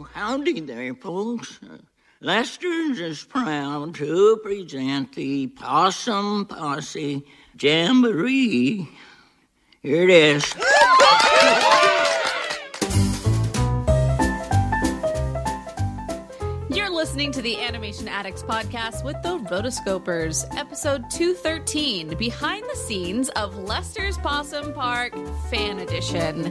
Oh, howdy there, folks. Lester's is proud to present the Possum Posse Jamboree. Here it is. You're listening to the Animation Addicts podcast with the Rotoscopers, episode 213 Behind the Scenes of Lester's Possum Park Fan Edition.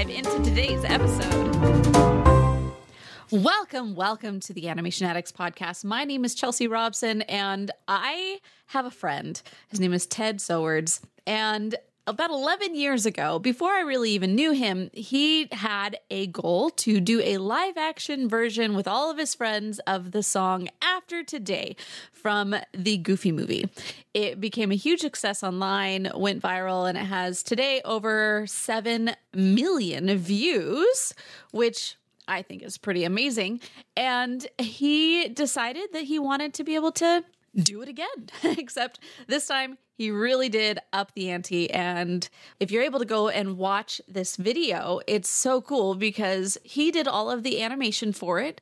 into today's episode. Welcome, welcome to the Animation Addicts podcast. My name is Chelsea Robson, and I have a friend. His name is Ted Sowards. And about 11 years ago, before I really even knew him, he had a goal to do a live action version with all of his friends of the song After Today from the Goofy movie. It became a huge success online, went viral, and it has today over 7 million views, which I think is pretty amazing. And he decided that he wanted to be able to do it again, except this time he really did up the ante. And if you're able to go and watch this video, it's so cool because he did all of the animation for it.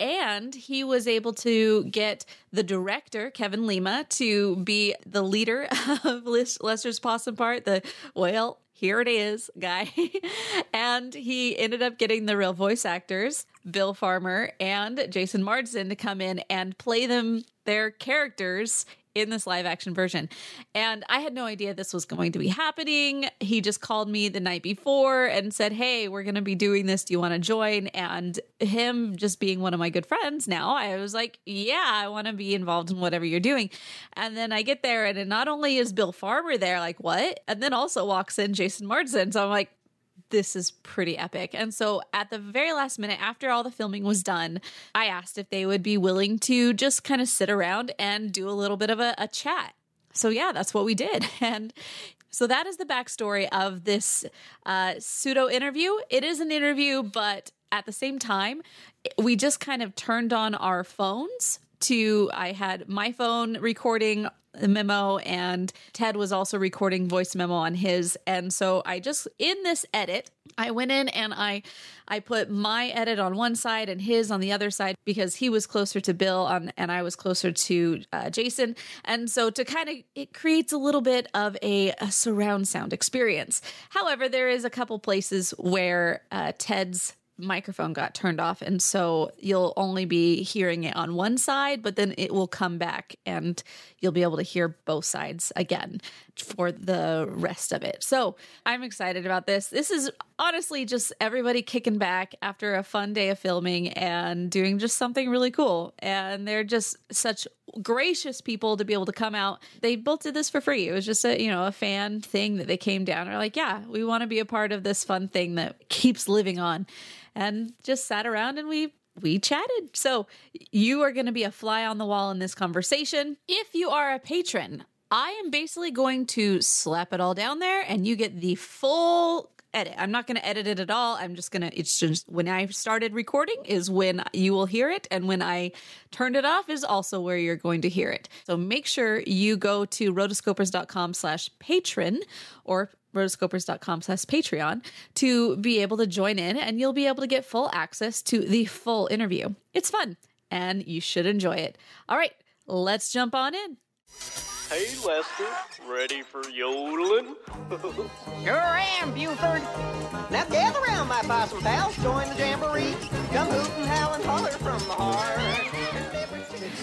And he was able to get the director, Kevin Lima, to be the leader of Lester's Possum Park, the, well, here it is guy. and he ended up getting the real voice actors, Bill Farmer and Jason Marsden, to come in and play them their characters in this live action version. And I had no idea this was going to be happening. He just called me the night before and said, Hey, we're going to be doing this. Do you want to join? And him just being one of my good friends now, I was like, Yeah, I want to be involved in whatever you're doing. And then I get there, and not only is Bill Farmer there, like, what? And then also walks in Jason Marsden. So I'm like, this is pretty epic. And so at the very last minute, after all the filming was done, I asked if they would be willing to just kind of sit around and do a little bit of a, a chat. So yeah, that's what we did. And so that is the backstory of this uh, pseudo interview. It is an interview, but at the same time, we just kind of turned on our phones to I had my phone recording the memo and Ted was also recording voice memo on his. And so I just in this edit I went in and I I put my edit on one side and his on the other side because he was closer to Bill on, and I was closer to uh, Jason. And so to kind of it creates a little bit of a, a, surround sound experience. However there is a couple places where uh, Ted's microphone got turned off. And so you'll only be hearing it on one side but then it will come back and you'll be able to hear both sides again for the rest of it. So i'm excited about this. This is honestly just everybody kicking back after a fun day of filming and doing just something really cool. And they're just such gracious people to be able to come out. They both did this for free. It was just a you know a fan thing that they came down and are like yeah we want to be a part of this fun thing that keeps living on. And just sat around and we we chatted. So you are going to be a fly on the wall in this conversation. If you are a patron, I am basically going to slap it all down there and you get the full edit. I'm not going to edit it at all. I'm just going to, it's just when I started recording is when you will hear it. And when I turned it off is also where you're going to hear it. So make sure you go to rotoscopers.com slash patron or rotoscopers.com slash patreon to be able to join in and you'll be able to get full access to the full interview. It's fun and you should enjoy it. All right, let's jump on in. Hey, Lester, ready for yodeling? Sure am, Buford. Now gather round, my possum pals. Join the jamboree. Come hoot and howl and holler from the heart.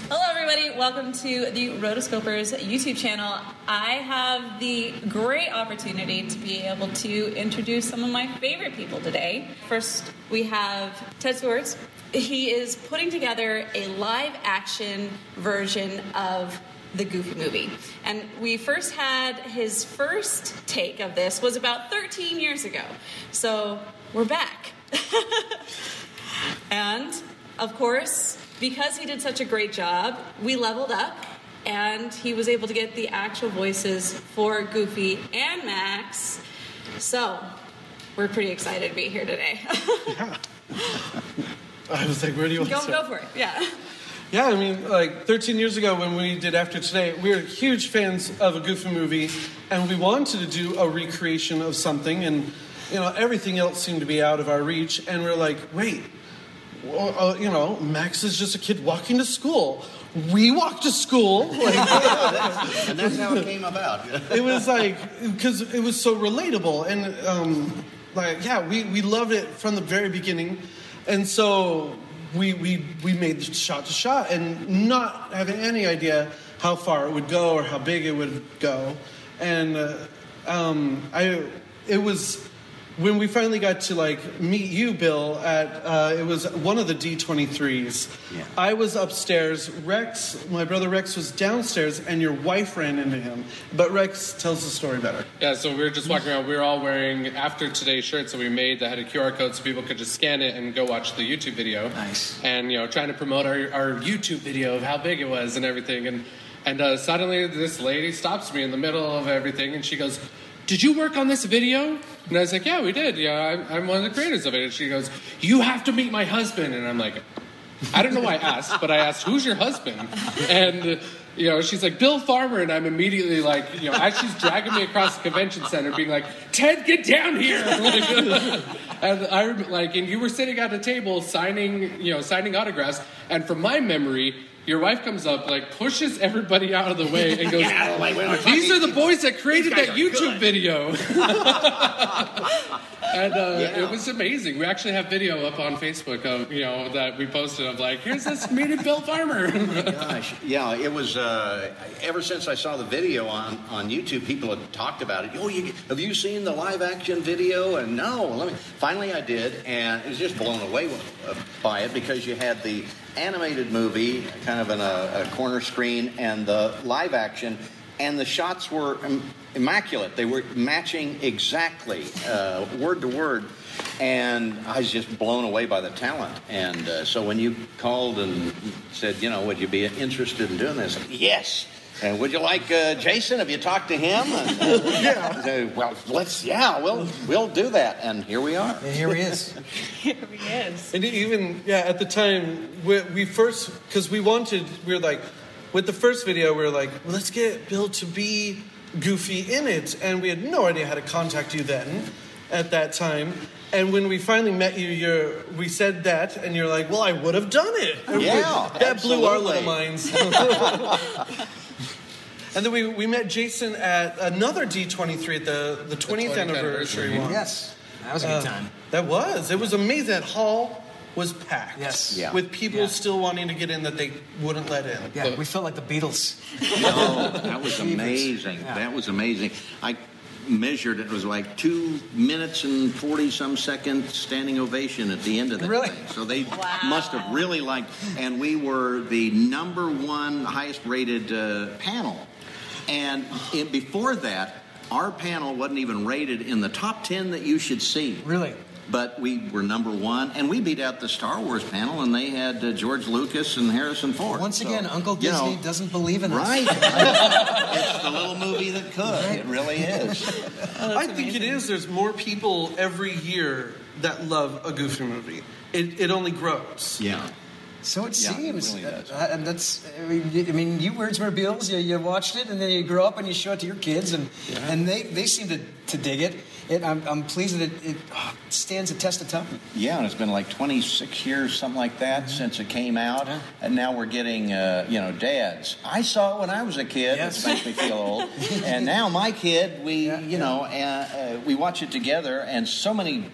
Hello, everybody. Welcome to the Rotoscopers YouTube channel. I have the great opportunity to be able to introduce some of my favorite people today. First, we have Ted Sowards. He is putting together a live action version of the Goofy movie. And we first had his first take of this was about 13 years ago. So we're back. and of course, because he did such a great job, we leveled up and he was able to get the actual voices for Goofy and Max. So we're pretty excited to be here today. I was like, where do you want go, to go start? for it. Yeah. Yeah, I mean, like 13 years ago when we did After Today, we were huge fans of a Goofy movie, and we wanted to do a recreation of something, and you know everything else seemed to be out of our reach, and we are like, wait, uh, you know, Max is just a kid walking to school. We walk to school. Like, and that's how it came about. it was like because it was so relatable and um, like yeah we, we loved it from the very beginning and so we, we we made shot to shot and not having any idea how far it would go or how big it would go. And uh, um, I it was when we finally got to like meet you bill at uh, it was one of the d23s Yeah. i was upstairs rex my brother rex was downstairs and your wife ran into him but rex tells the story better Yeah, so we were just walking around. We were all wearing after today shirts that we made that had a QR code so people could just scan it and go watch the YouTube video. Nice. And you know, trying to promote our, our YouTube video of how big it was and everything. And and uh, suddenly this lady stops me in the middle of everything and she goes, "Did you work on this video?" And I was like, "Yeah, we did. Yeah, I'm, I'm one of the creators of it." And she goes, "You have to meet my husband." And I'm like, I don't know why I asked, but I asked, "Who's your husband?" And you know, she's like Bill Farmer, and I'm immediately like, you know, as she's dragging me across the convention center, being like, "Ted, get down here!" and I like, and you were sitting at a table signing, you know, signing autographs, and from my memory. Your wife comes up, like pushes everybody out of the way, and goes, Get out of the way, "These are the boys that created that YouTube good." video." And uh, Yeah. it was amazing. We actually have video up on Facebook of you know that we posted of like, here's this meeting Bill Farmer. Gosh, yeah, it was. Uh, ever since I saw the video on, on YouTube, people had talked about it. Oh, you, have you seen the live action video? And no, let me. Finally, I did, and I was just blown away uh, by it because you had the animated movie kind of in a, a corner screen and the live action, and the shots were im- immaculate. They were matching exactly, uh, word to word. And I was just blown away by the talent. And uh, so when you called and said, you know, would you be interested in doing this? Said, yes. And would you like uh, Jason? Have you talked to him? yeah. well, let's. Yeah, we'll we'll do that. And here we are. And here he is. And even yeah, at the time we, we first because we wanted we were like with the first video we were like well, let's get Bill to be Goofy in it, and we had no idea how to contact you then at that time. And when we finally met you, you're, we said that, and you're like, "Well, I would have done it." Yeah, that blew our little minds. and then we, we met Jason at another D23 at the the 20th, 20th anniversary. anniversary. one. Yes, that was a good uh, time. That was. It was amazing. That hall was packed. Yes. Yeah. With people Yeah. still wanting to get in that they wouldn't let in. Yeah, we felt like the Beatles. Oh, that was amazing. Yeah. That was amazing. I measured it was like two minutes and 40 some seconds standing ovation at the end of that Really? thing. So they must have really liked, and we were the number one highest rated uh, panel. And in, before that, our panel wasn't even rated in the top 10 that you should see. Really? But we were number one, and we beat out the Star Wars panel, and they had uh, George Lucas and Harrison Ford. Once So, again, Uncle you know, Disney doesn't believe in us. Right. it's the little movie that could. It really is. I think it is. There's more people every year that love a Goofy movie. It, it only grows. Yeah. So it Yeah, it seems. really does. Uh, and that's. I mean, you- I mean, you Wordsmore Bills. You, you watched it, and then you grow up and you show it to your kids, and and they, they seem to, to dig it. It I'm, I'm pleased that it, it oh, stands the test of time. Yeah, and it's been like 26 years, something like that, since it came out, and now we're getting, uh, you know, dads. I saw it when I was a kid. Yes. It makes me feel old. and now my kid, we, you know, uh, uh, we watch it together, and so many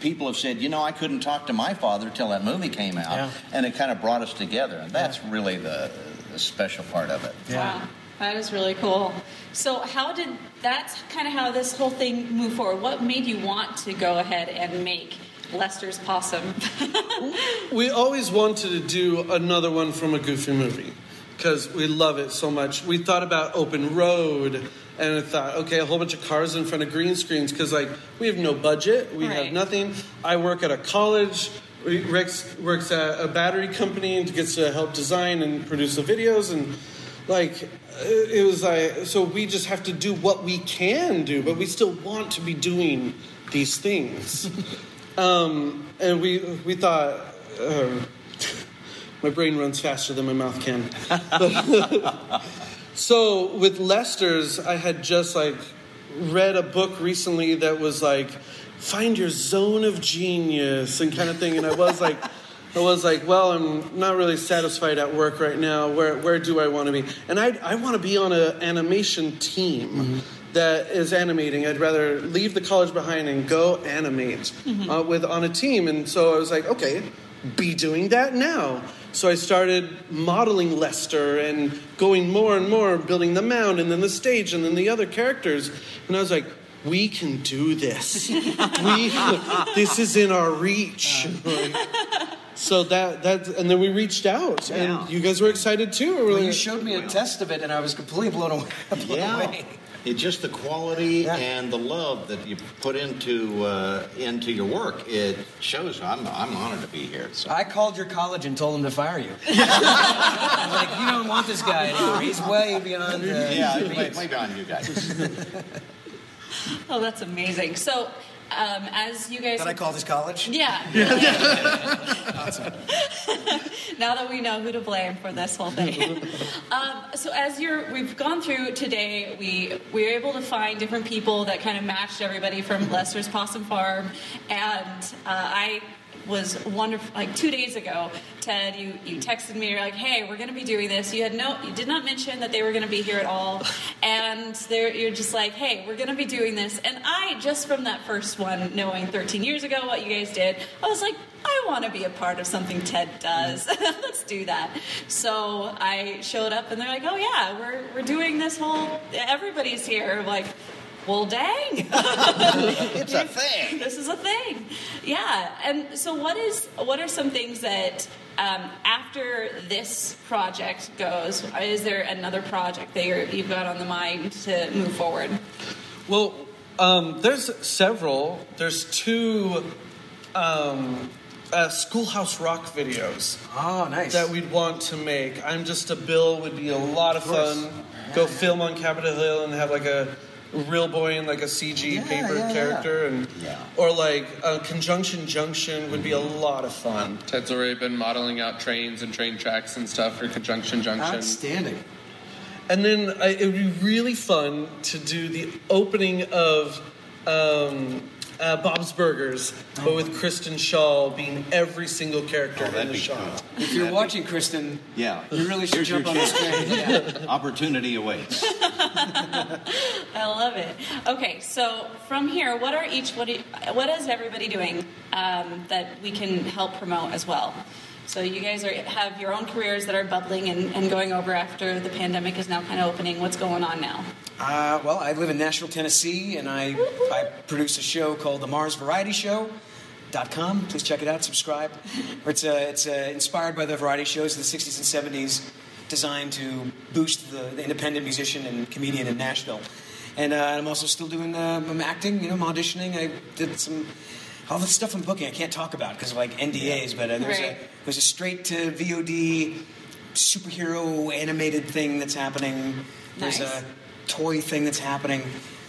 people have said, you know, I couldn't talk to my father till that movie came out, Yeah. and it kind of brought us together, and that's really the, the special part of it. Wow, that is really cool. So, how did that's kind of how this whole thing moved forward? What made you want to go ahead and make Lester's Possum? We always wanted to do another one from a Goofy movie because we love it so much. We thought about Open Road and I thought, okay, a whole bunch of cars in front of green screens because, like, we have no budget, we Right. have nothing. I work at a college. Rex works at a battery company and gets to help design and produce the videos and like it it was like so we just have to do what we can do but we still want to be doing these things. Um, and we we thought uh, my brain runs faster than my mouth can. So with lester's i had just like read a book recently that was like find your zone of genius and kind of thing and i was like I was like, well, I'm not really satisfied at work right now. Where where do I want to be? And I I want to be on an animation team mm-hmm. that is animating. I'd rather leave the college behind and go animate mm-hmm. uh, with on a team. And so I was like, okay, be doing that now. So I started modeling Lester and going more and more, building the mound and then the stage and then the other characters. And I was like, we can do this. we this is in our reach. Uh-huh. So that that and then we reached out, and you guys were excited too. Or were Well, like- you showed me a test of it, and I was completely blown away. blown Yeah. away. It just the quality Yeah. and the love that you put into uh, into your work. It shows. I'm I'm honored to be here. So. I called your college and told them to fire you. I'm like, you don't want this guy anymore. He's way beyond. Uh, yeah, his way, way beyond you guys. oh, that's amazing. So, um, as you guys, Did I call this college? Yeah. now that we know who to blame for this whole thing. um, so as you're, we've gone through today, we we were able to find different people that kind of matched everybody from Lester's Possum Farm, and uh, I was wonderful. Like two days ago, Ted, you you texted me. You're like, "Hey, we're going to be doing this." You had no, you did not mention that they were going to be here at all, and there you're just like, "Hey, we're going to be doing this." And I just from that first one, knowing 13 years ago what you guys did, I was like, I want to be a part of something Ted does. Mm-hmm. Let's do that. So I showed up, and they're like, "Oh yeah, we're we're doing this whole. Everybody's here." I'm like, well, dang. it's a thing. this is a thing. Yeah. And so, what is what are some things that um, after this project goes? Is there another project that you're, you've got on the mind to move forward? Well, um, there's several. There's two um, uh, Schoolhouse Rock videos. Oh, nice. That we'd want to make. I'm just a Bill would be a lot of, course. fun. Go film on Capitol Hill and have like a real boy and like a CG Yeah, paper yeah, yeah. character, and Yeah. or like uh, Conjunction Junction would be a lot of fun. Ted's already been modeling out trains and train tracks and stuff for Conjunction Junction. Outstanding. And then I, it would be really fun to do the opening of um, uh, Bob's Burgers, but with Kristen Schaal being every single character in the be shot. cool. If you're watching, Kristen, Yeah. you really should Here's jump on this chance. train. Yeah. Opportunity awaits. I love it. Okay, so from here, what are each what, what is everybody doing um, that we can help promote as well? So you guys are, have your own careers that are bubbling and, and going over after the pandemic is now kind of opening. What's going on now? Uh, well, I live in Nashville, Tennessee, and I, I produce a show called The Mars Variety Show. Dot com. Please check it out. Subscribe. It's uh, it's uh, inspired by the variety shows of the '60s and '70s, designed to boost the, the independent musician and comedian in Nashville. And uh, I'm also still doing uh, I'm acting. You know, I'm auditioning. I did some all the stuff I'm booking. I can't talk about because of like NDAs. But uh, there's Right. a there's a straight to VOD superhero animated thing that's happening. There's Nice. a toy thing that's happening,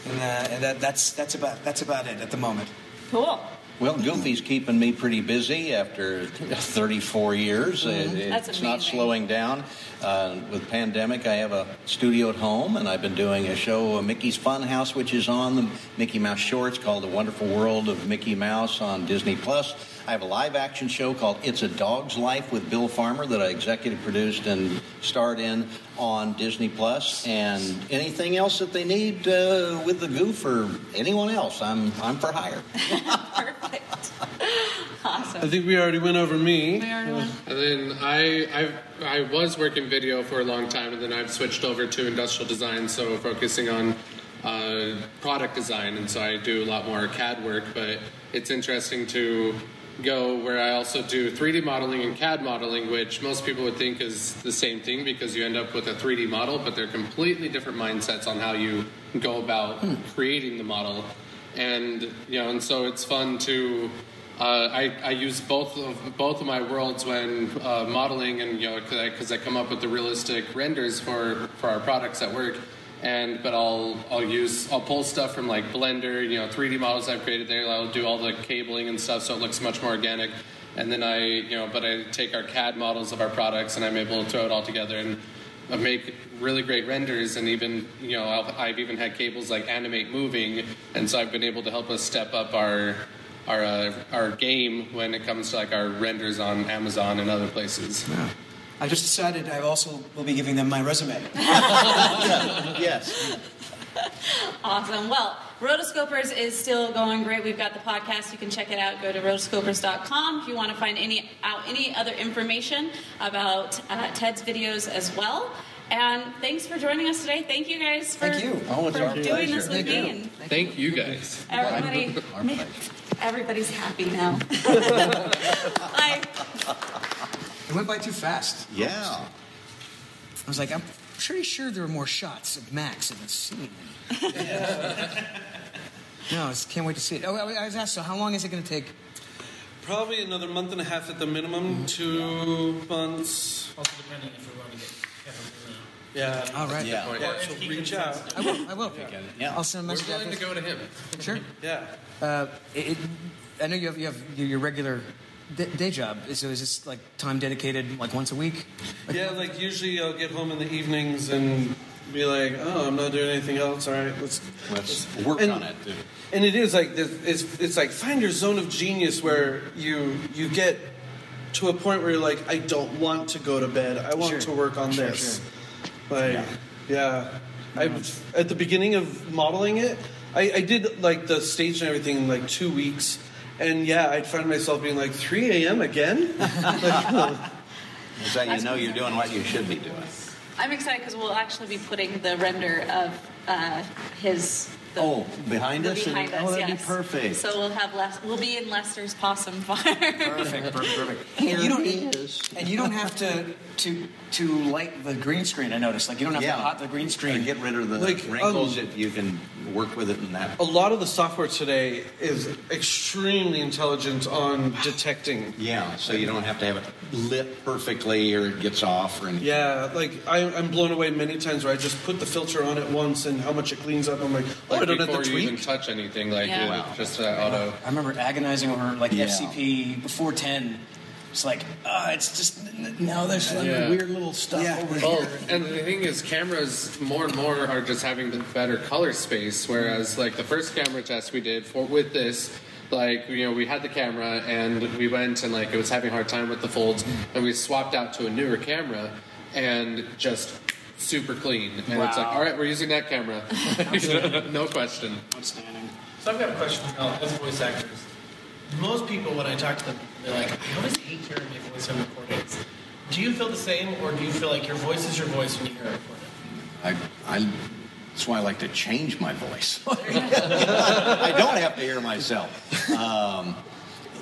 and, uh, and that, that's that's about that's about it at the moment. Cool. Well, Goofy's keeping me pretty busy after 34 years. Mm-hmm. That's it's not amazing. slowing down. Uh, with pandemic, I have a studio at home, and I've been doing a show, uh, Mickey's Funhouse, which is on the Mickey Mouse Shorts, called The Wonderful World of Mickey Mouse on Disney Plus. I have a live action show called It's a Dog's Life with Bill Farmer that I executive produced and starred in on Disney Plus. And anything else that they need uh, with the Goof or anyone else, I'm I'm for hire. Perfect. I think we already went over me. And then I, I I was working video for a long time, and then I've switched over to industrial design, so focusing on uh, product design, and so I do a lot more CAD work. But it's interesting to go where I also do 3D modeling and CAD modeling, which most people would think is the same thing because you end up with a 3D model, but they're completely different mindsets on how you go about creating the model. And you know, and so it's fun to uh, I, I use both of both of my worlds when uh, modeling, and you know, because I, come up with the realistic renders for, for our products at work. And but I'll I'll use I'll pull stuff from like Blender, you know, 3D models I've created there. I'll do all the cabling and stuff, so it looks much more organic. And then I you know, but I take our CAD models of our products, and I'm able to throw it all together and make really great renders and even you know I've, I've even had cables like animate moving and so I've been able to help us step up our our uh, our game when it comes to like our renders on Amazon and other places. yeah. I just decided I also will be giving them my resume. yes. Awesome. Well, Rotoscopers is still going great. We've got the podcast. You can check it out. Go to rotoscopers.com if you want to find any out any other information about uh, Ted's videos as well. And thanks for joining us today. Thank you guys for, Thank you. Oh, it's for our doing this pleasure. with me. And Thank you guys. everybody, man, everybody's happy now. Bye. It went by too fast. Yeah. I was like, I'm pretty sure there were more shots of Max in the scene. No, I just can't wait to see it. Oh, I I was asked, so how long is it going to take? Probably another month and a half at the minimum, two months. Also depending if we want to get Kevin Yeah. All right. Yeah. Yeah, so reach out. I will. I will. Yeah. I'll send a We're message willing after to go to him. Sure. Yeah. Uh, it, it, I know you have, you have your your regular d- day job. So is this like time dedicated like once a week? Like, Yeah, like usually I'll get home in the evenings and be like, oh, I'm not doing anything else. All right, let's Let's work And- on it. Too. And it is like this, it's it's like find your zone of genius where you you get to a point where you're like, I don't want to go to bed. I want Sure. to work on Sure, this. Like, yeah. I at the beginning of modeling it, I, I did like the stage and everything in like two weeks. And yeah, I'd find myself being like 3 a.m. again. Like, Is that you know you're doing what you should be doing. I'm excited because we'll actually be putting the render of uh, his. The, Oh, behind us? Behind us, Oh, that'd be perfect. So we'll have Les- we'll be in Lester's possum farm. Perfect. Perfect. Perfect. And you don't it is. and you don't have to to to light the green screen. I noticed. Like you don't have Yeah. to hot the green screen. And get rid of the Like, wrinkles. um, if you can work with it in that. a lot of the software today is extremely intelligent on detecting. Yeah, so you don't have to have it lit perfectly or it gets off or anything. Yeah, like I, I'm blown away many times where I just put the filter on it once and how much it cleans up. I'm like, oh, Like I don't have before to you even touch anything, like Yeah. it- Wow. just uh, auto. I remember agonizing over like Yeah. FCP before ten. It's like, uh, it's just now. There's some Yeah. weird little stuff Yeah. over Well, here. and the thing is, cameras more and more are just having the better color space. Whereas, like the first camera test we did for with this, like you know, we had the camera and we went and like it was having a hard time with the folds, and we swapped out to a newer camera and just super clean. And it's like, all right, we're using that camera, no question. Outstanding. So I've got a question as voice actors. Most people, when I talk to them, they're like, I always hate hearing my voice on recordings. Do you feel the same, or do you feel like your voice is your voice when you hear it recorded? I, I, that's why I like to change my voice. I don't have to hear myself. Um,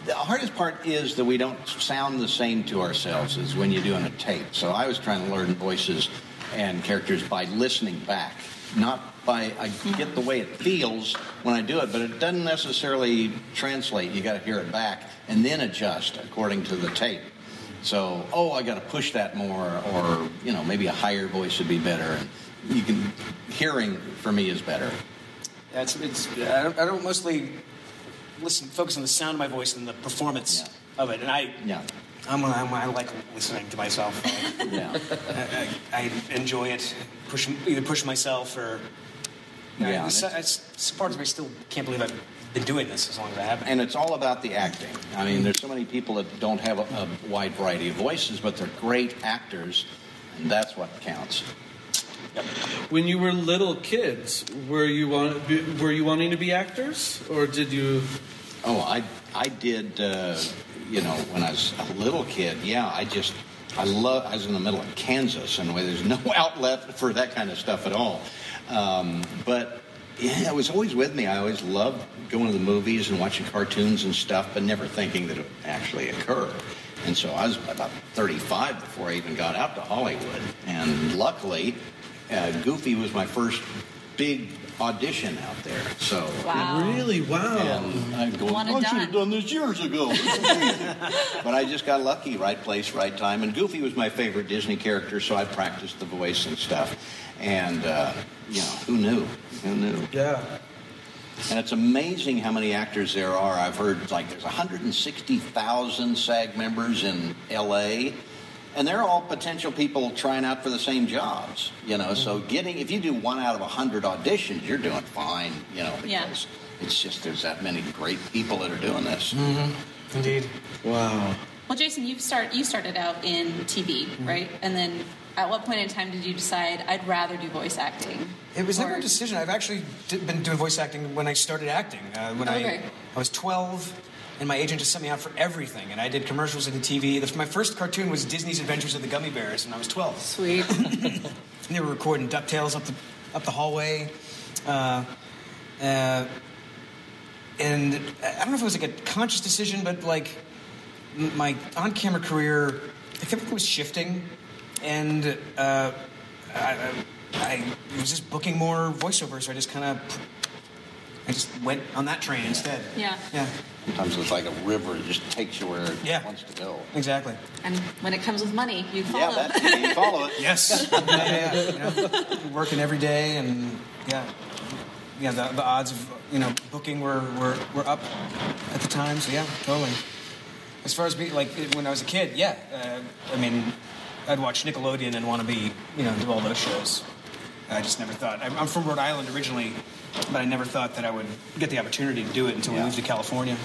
the hardest part is that we don't sound the same to ourselves as when you're doing a tape. So I was trying to learn voices and characters by listening back, not by I get the way it feels when I do it, but it doesn't necessarily translate. You got to hear it back and then adjust according to the tape. So, oh, I got to push that more, or you know, maybe a higher voice would be better. And you can hearing for me is better. Yeah, it's, I, don't, I don't mostly listen, focus on the sound of my voice and the performance of it. And I, yeah, I'm, I'm, I like listening to myself. yeah, I, I, I enjoy it. Push either push myself or. You know, Yeah, it's, it's, it's part of me. I still can't believe I've been doing this as long as I have. And it's all about the acting. I mean, there's so many people that don't have a, a wide variety of voices, but they're great actors, and that's what counts. When you were little kids, were you want, were you wanting to be actors, or did you? Oh, I I did. Uh, you know, when I was a little kid, yeah, I just I love. I was in the middle of Kansas, and where there's no outlet for that kind of stuff at all. Um, but yeah, it was always with me. I always loved going to the movies and watching cartoons and stuff, but never thinking that it would actually occur. And so I was about 35 before I even got out to Hollywood. And luckily, uh, Goofy was my first big audition out there. So Wow. Really? Wow. and I'm going, I should have done." done this years ago. but I just got lucky, right place, right time. And Goofy was my favorite Disney character, so I practiced the voice and stuff. And, uh, you know, who knew? Who knew? Yeah. And it's amazing how many actors there are. I've heard like there's 160,000 SAG members in LA. And they're all potential people trying out for the same jobs, you know. So getting, if you do one out of a hundred auditions, you're doing fine, you know, because Yeah. it's just there's that many great people that are doing this. Mm-hmm. Indeed. Wow. Well, Jason, you start you started out in TV, Mm-hmm. right? And then at what point in time did you decide I'd rather do voice acting? It was never a decision. I've actually been doing voice acting when I started acting. Uh, when Okay. I, I was 12, and my agent just sent me out for everything. And I did commercials and TV. The, my first cartoon was Disney's Adventures of the Gummy Bears when I was 12. Sweet. And they were recording DuckTales up the, up the hallway. Uh, uh, and I don't know if it was like a conscious decision, but like m- my on camera career, I it was shifting. And uh, I, I, I was just booking more voiceovers, so I just kind of. I just went on that train instead. Yeah. Yeah, Sometimes it's like a river; it just takes you where it Yeah. wants to go. exactly. and when it comes with money, you follow. Yeah, that's you follow it. Yes. yeah, yeah, yeah. You know, working every day, and yeah, yeah. The, the odds of you know booking were, were were up at the time. So yeah, totally. As far as be like when I was a kid, yeah. Uh, I mean, I'd watch Nickelodeon and want to be you know do all those shows. I just never thought. I'm I'm from Rhode Island originally, but I never thought that I would get the opportunity to do it until we moved to California.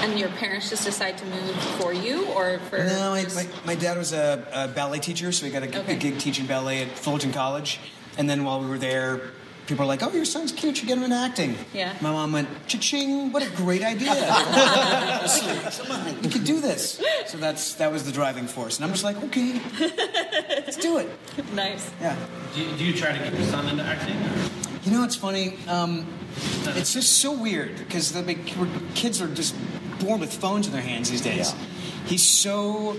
And your parents just decide to move for you, or for No, my, just- my, my dad was a, a ballet teacher, so he got a, g- Okay. a gig teaching ballet at Fullerton College. And then while we were there, people are like, "Oh, your son's cute. You get him into acting." Yeah. My mom went, "Cha-ching! What a great idea! you could do this." So that's that was the driving force, and I'm just like, "Okay, let's do it." nice. Yeah. Do you, do you try to get your son into acting? Or? You know, it's funny. Um, it's just so weird because the kids are just born with phones in their hands these days. He's so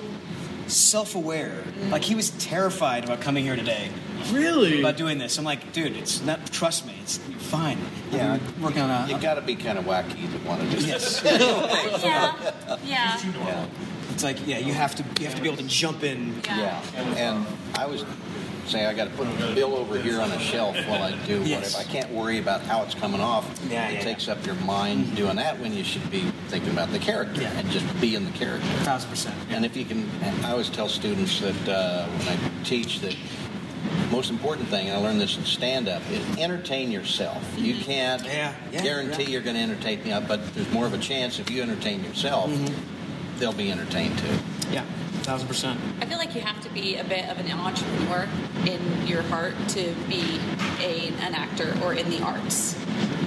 self-aware. Like he was terrified about coming here today. Really? About doing this, I'm like, dude, it's not. Trust me, it's fine. Yeah. We're working on a. You got to be kind of wacky to want to do this. yes. Yeah. Yeah. Yeah. It's like, yeah, you have to. You have to be able to jump in. Yeah, and I was saying I got to put a bill over here on a shelf while I do Yes. whatever. I can't worry about how it's coming off. Yeah, it yeah, takes up your mind doing that when you should be thinking about the character Yeah. and just be in the character. Thousand percent. And if you can, I always tell students that uh, when I teach that most important thing, and I learned this in stand-up, is entertain yourself. You can't Yeah, yeah, guarantee yeah. you're going to entertain me, but there's more of a chance if you entertain yourself, they'll be entertained too. Yeah, thousand percent. I feel like you have to be a bit of an entrepreneur in your heart to be a, an actor or in the arts,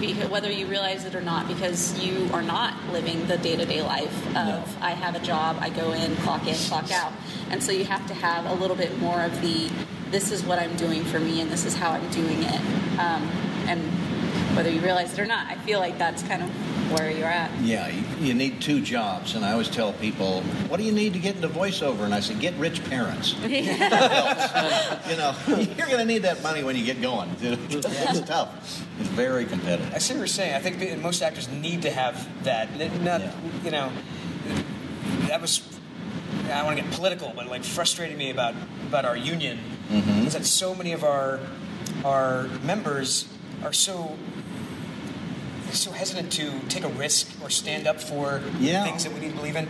Be- whether you realize it or not, because you are not living the day to day life of I have a job, I go in, clock in, clock out. And so you have to have a little bit more of the this is what I'm doing for me and this is how I'm doing it. Um, and whether you realize it or not, I feel like that's kind of where you're at. Yeah, you, you need two jobs, and I always tell people, "What do you need to get into voiceover?" And I say, "Get rich parents." you know, you're going to need that money when you get going. It's tough. It's very competitive. I see what you're saying. I think that most actors need to have that. N- Not, Yeah. you know, that was. I don't want to get political, but like frustrating me about about our union mm-hmm. is that so many of our our members are so so hesitant to take a risk or stand up for Yeah. things that we need to believe in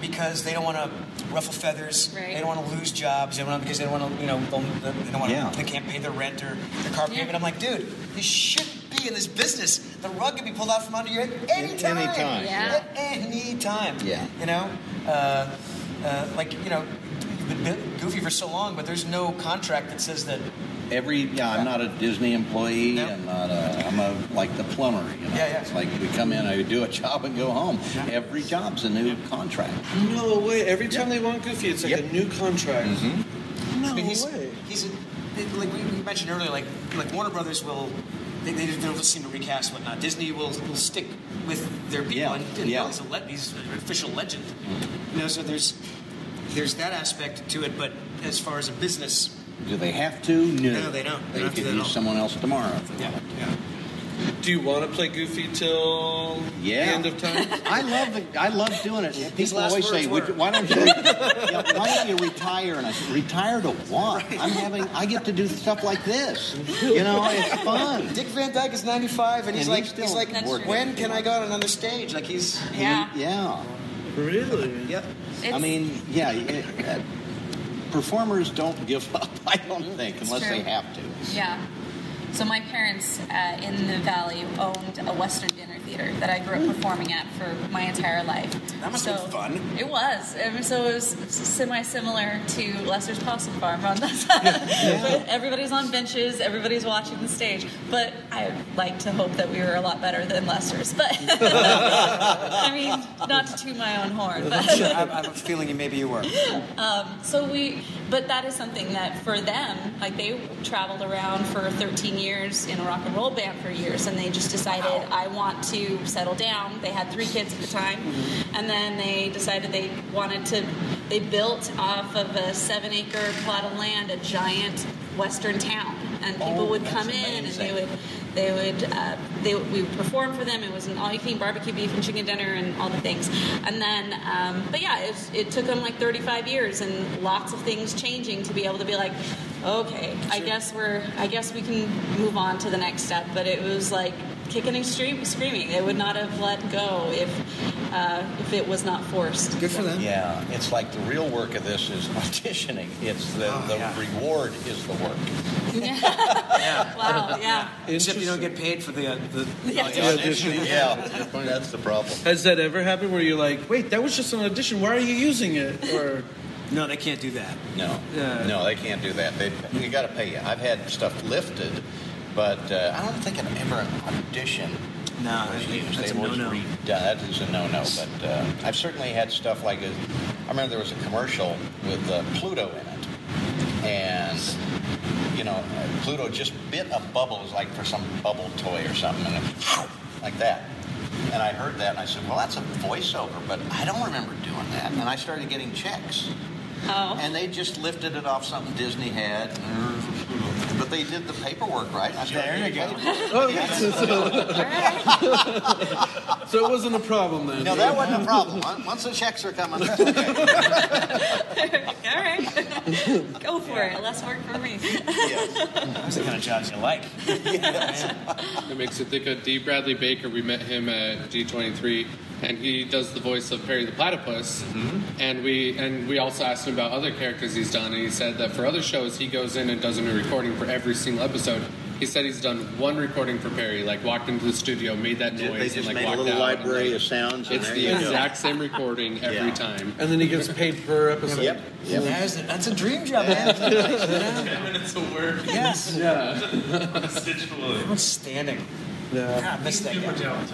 because they don't want to ruffle feathers. Right. They don't want to lose jobs. They don't want because they don't want to, you know, they'll- don't want to, Yeah. they can't pay their rent or their car payment. I'm like, dude, you shouldn't be in this business. The rug can be pulled out from under you at any At time. any time. Yeah. At any time. Yeah. You know, uh, uh, like you know, you've been goofy for so long, but there's no contract that says that. Every yeah, I'm not a Disney employee. No. I'm not a. I'm a like the plumber. You know, Yeah, yeah. it's like we come in, I do a job and go home. Every job's a new contract. No way. Every time they want Goofy, it's like Yep. a new contract. Mm-hmm. No I mean, he's, way. he's a, they- like we we mentioned earlier, like like Warner Brothers will. They, they don't seem to recast whatnot. Disney will, will stick with their people, Yeah, and, and yeah. Bill's a le- he's an official legend. Mm-hmm. You know, so there's there's that aspect to it. But as far as a business, Do they have to? No, No, they don't. They They don't could do use someone else tomorrow. yeah, yeah. Do you want to play Goofy till Yeah. the end of time? I love it. I love doing it. His People last always say, words "Would- were- "Why don't you? yeah, why don't you retire?" And I said, "Retire to what? I'm having. I get to do stuff like this. You know, it's fun." Dick Van Dyke is 95, and he's And like, he's he's, like, when can I go on another stage? Like he's, Yeah. Yeah. really? yep. I mean, yeah. it- uh, performers don't give up. I don't mm-hmm. think unless they have to. Yeah. So my parents uh, in the valley owned a Western dinner theater that I grew up performing at for my entire life. That must so have been fun. It was. Um, So it was semi-similar to Lester's Possum Farm on that side. Everybody's on benches. Everybody's watching the stage. But I like to hope that we were a lot better than Lester's. But I mean, not to toot my own horn. But I, I have a feeling you maybe you were. um, so we, but that is something that for them, like they traveled around for 13 years in a rock and roll band for years, and they just decided I want to settle down. They had three kids at the time, mm-hmm. and then they decided they wanted to. They built off of a seven-acre plot of land a giant western town, and people Oh, would come in and they would they would uh, they we would perform for them. It was an all-you-can-eat barbecue beef and chicken dinner and all the things. And then, um, but yeah, it, it took them like 35 years and lots of things changing to be able to be like, okay, I guess we're I guess we can move on to the next step. But it was like kicking and scream, screaming. They would not have let go if uh, if it was not forced. Good for them. Yeah, it's like the real work of this is auditioning. It's the, Oh, the yeah. reward is the work. Wow, yeah. Except you don't get paid for the, uh, the Yeah. The audition. Yeah, that's the problem. Has that ever happened where you're like, wait, that was just an audition. Why are you using it? Or No, they can't do that. No, Yeah. no, they can't do that. They you got to pay you. I've had stuff lifted, but uh, I don't think I've ever an audition. No, was I used. that's They a no-no. redone. That is a no-no. But uh, I've certainly had stuff like it. I remember there was a commercial with uh, Pluto in it, and you know, Pluto just bit a bubble. Like for some bubble toy or something, and it, like that. And I heard that, and I said, "Well, that's a voiceover, but I don't remember doing that." And I started getting checks. Oh. And they just lifted it off something Disney had. But they did the paperwork right. I started There you go. paid. oh, so, so it wasn't a problem then. No, that wasn't a problem. Once- Once the checks are coming, that's okay. All right, go for it. Less work for me. That's the kind of jobs you like. It makes you think of D. Bradley Baker. We met him at D23, and he does the voice of Perry the Platypus. Mm-hmm. And we and we also asked him about other characters he's done, and he said that for other shows he goes in and does a new recording for every single episode. He said he's done one recording for Perry, like walked into the studio, made that noise, They just and like made a little out. and, library like, of sounds. It's the you go. exact same recording every Yeah. time. And then he gets paid per episode. Yep. Yep. That's a, that's a dream job, man. Ten minutes of work. yes. Yeah. Residual. Outstanding. Yeah. God, I miss He's that super guy.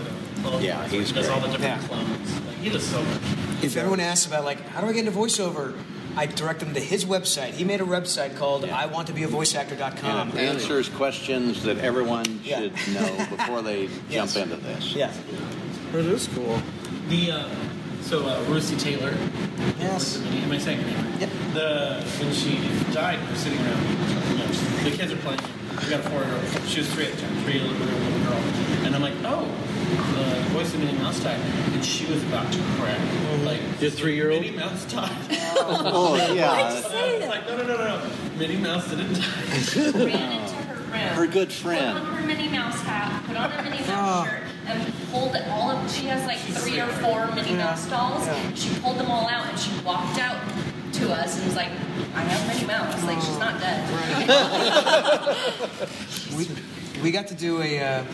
Talented. Well, Yeah, he's he does all the great. different Yeah. clones. Like, he does so much. If everyone asks about like how do I get into voiceover, I direct them to his website. He made a website called I want to be a voiceactor.com. And it answers questions that everyone Yeah. should know before they Yes. jump into this. Yeah. That is cool. The uh, so uh, Russi Taylor. Yes. Am I saying her name? Yep. The when she died, we're sitting around. You know, the kids are playing. We got a four-year-old. She was three at the time, three little, little, little girl. And I'm like, oh, the voice of Minnie Mouse died, and she was about to crack. Like Your three-year-old? Minnie Mouse died. Oh, yeah. I was like, no, no, no, no, no. Minnie Mouse didn't die. ran into her room. Her good friend. Put on her Minnie Mouse hat, put on her Minnie Mouse shirt, and pulled all of. She has like three or four Minnie Mouse dolls. She pulled them all out and she walked out to us and was like, "I have Minnie Mouse. Like she's not dead." we, we got to do a uh,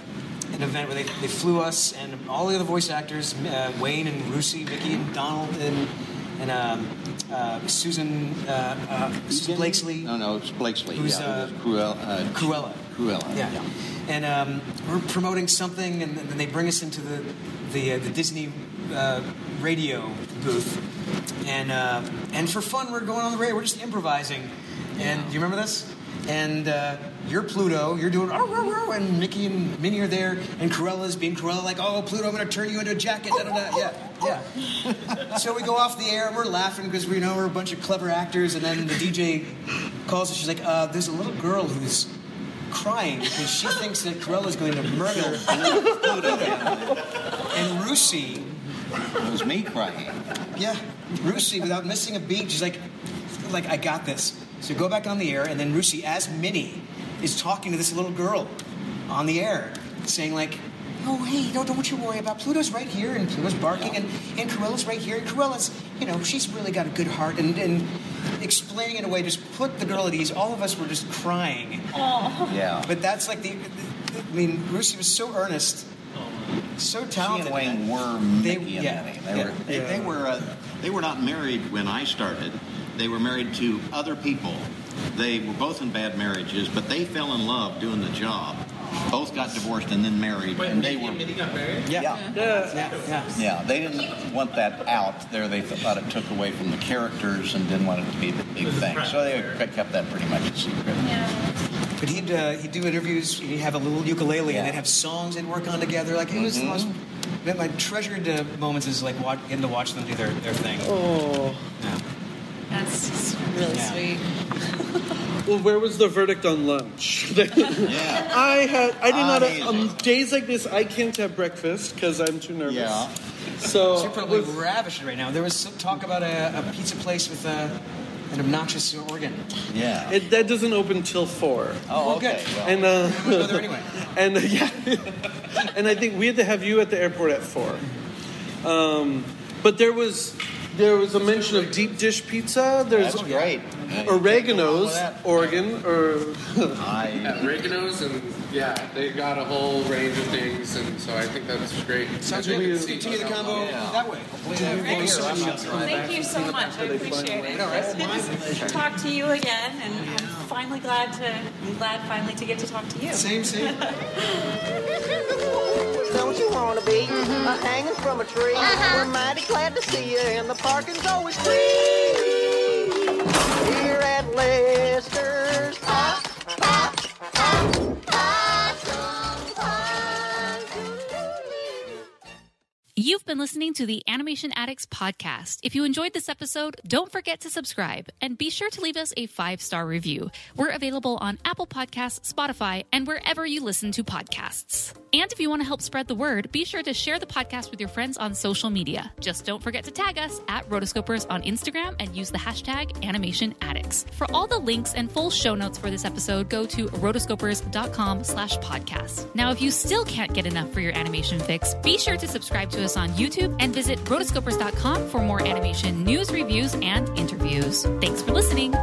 an event where they, they flew us and all the other voice actors, uh, Wayne and Lucy, Vicky and Donald and and um, uh, Susan uh, uh, Blakeslee. No, no, it's Blakeslee. Who's, yeah, uh, Cruella. Uh, Cruella. Cruella. Yeah, And um, we're promoting something, and then they bring us into the the, uh, the Disney uh, radio booth, and uh, and for fun, we're going on the radio. We're just improvising. And do you remember this? And uh, you're Pluto. You're doing oh, oh, oh, and Mickey and Minnie are there, and Cruella's being Cruella, like, oh, Pluto, I'm going to turn you into a jacket. Da, da, da. Yeah, yeah. so we go off the air, and we're laughing because we know we're a bunch of clever actors. And then the DJ calls us. She's like, uh, "There's a little girl who's crying because she thinks that Cruella's going to murder Pluto." And Russi, It was me crying. yeah, Russi, without missing a beat, she's like, "Like I got this." So go back on the air, and then Russi, as Minnie, is talking to this little girl on the air, saying like. Oh, hey, don't, don't you worry about Pluto's right here, and Pluto's barking, and, and Cruella's right here, and Cruella's, you know, she's really got a good heart, and, and explaining in a way just put the girl at ease. All of us were just crying. Yeah. But that's like the, I mean, Russi was so earnest, so She talented. and Wayne were They- Mickey and yeah, They yeah. were they, they were uh, they were not married when I started. They were married to other people. They were both in bad marriages, but they fell in love doing the job. Both got divorced and then married, Wait, and they were and got married? Yeah. yeah. Yeah, yeah. Yeah, they didn't want that out there. They thought it took away from the characters and didn't want it to be the big thing. So they kept that pretty much a secret. Yeah. But he'd uh, he'd do interviews. He'd have a little ukulele, Yeah. and they'd have songs they'd work on together. Like it was the most. My my treasured uh, moments is like watch, getting to watch them do their, their thing. Oh. Yeah. That's really Yeah. sweet. Well, where was the verdict on lunch? Yeah. I had. I did not. Amazing. Um, days like this, I can't have breakfast because I'm too nervous. Yeah. So So you're probably with- ravished right now. There was some talk about a, a pizza place with uh, an obnoxious organ. Yeah. it, that doesn't open till four. oh, well, okay. good. Well, And uh, I'm go there anyway. and uh, yeah, and I think we had to have you at the airport at four. Um, but there was there was a mention of deep dish pizza. There's that's great. Oregano's, Oregon, or I, Oregano's and yeah, they got a whole range of things, and so I think that's great. Sounds I think good. it's- Continue the combo Yeah. that way. Thank you so much. I appreciate it. It's good to talk to you again, and I'm finally glad to I'm glad finally to get to talk to you. Same, same. Don't you wanna be uh, hanging from a tree? We're mighty glad to see you, and the parking's always free. Here at Lester's. You've been listening to the Animation Addicts podcast. If you enjoyed this episode, don't forget to subscribe and be sure to leave us a five star review. We're available on Apple Podcasts, Spotify, and wherever you listen to podcasts. And if you want to help spread the word, be sure to share the podcast with your friends on social media. Just don't forget to tag us at Rotoscopers on Instagram and use the hashtag Animation Addicts. For all the links and full show notes for this episode, go to rotoscopers.com slash podcast. Now, if you still can't get enough for your animation fix, be sure to subscribe to us on YouTube and visit rotoscopers.com for more animation news, reviews, and interviews. Thanks for listening.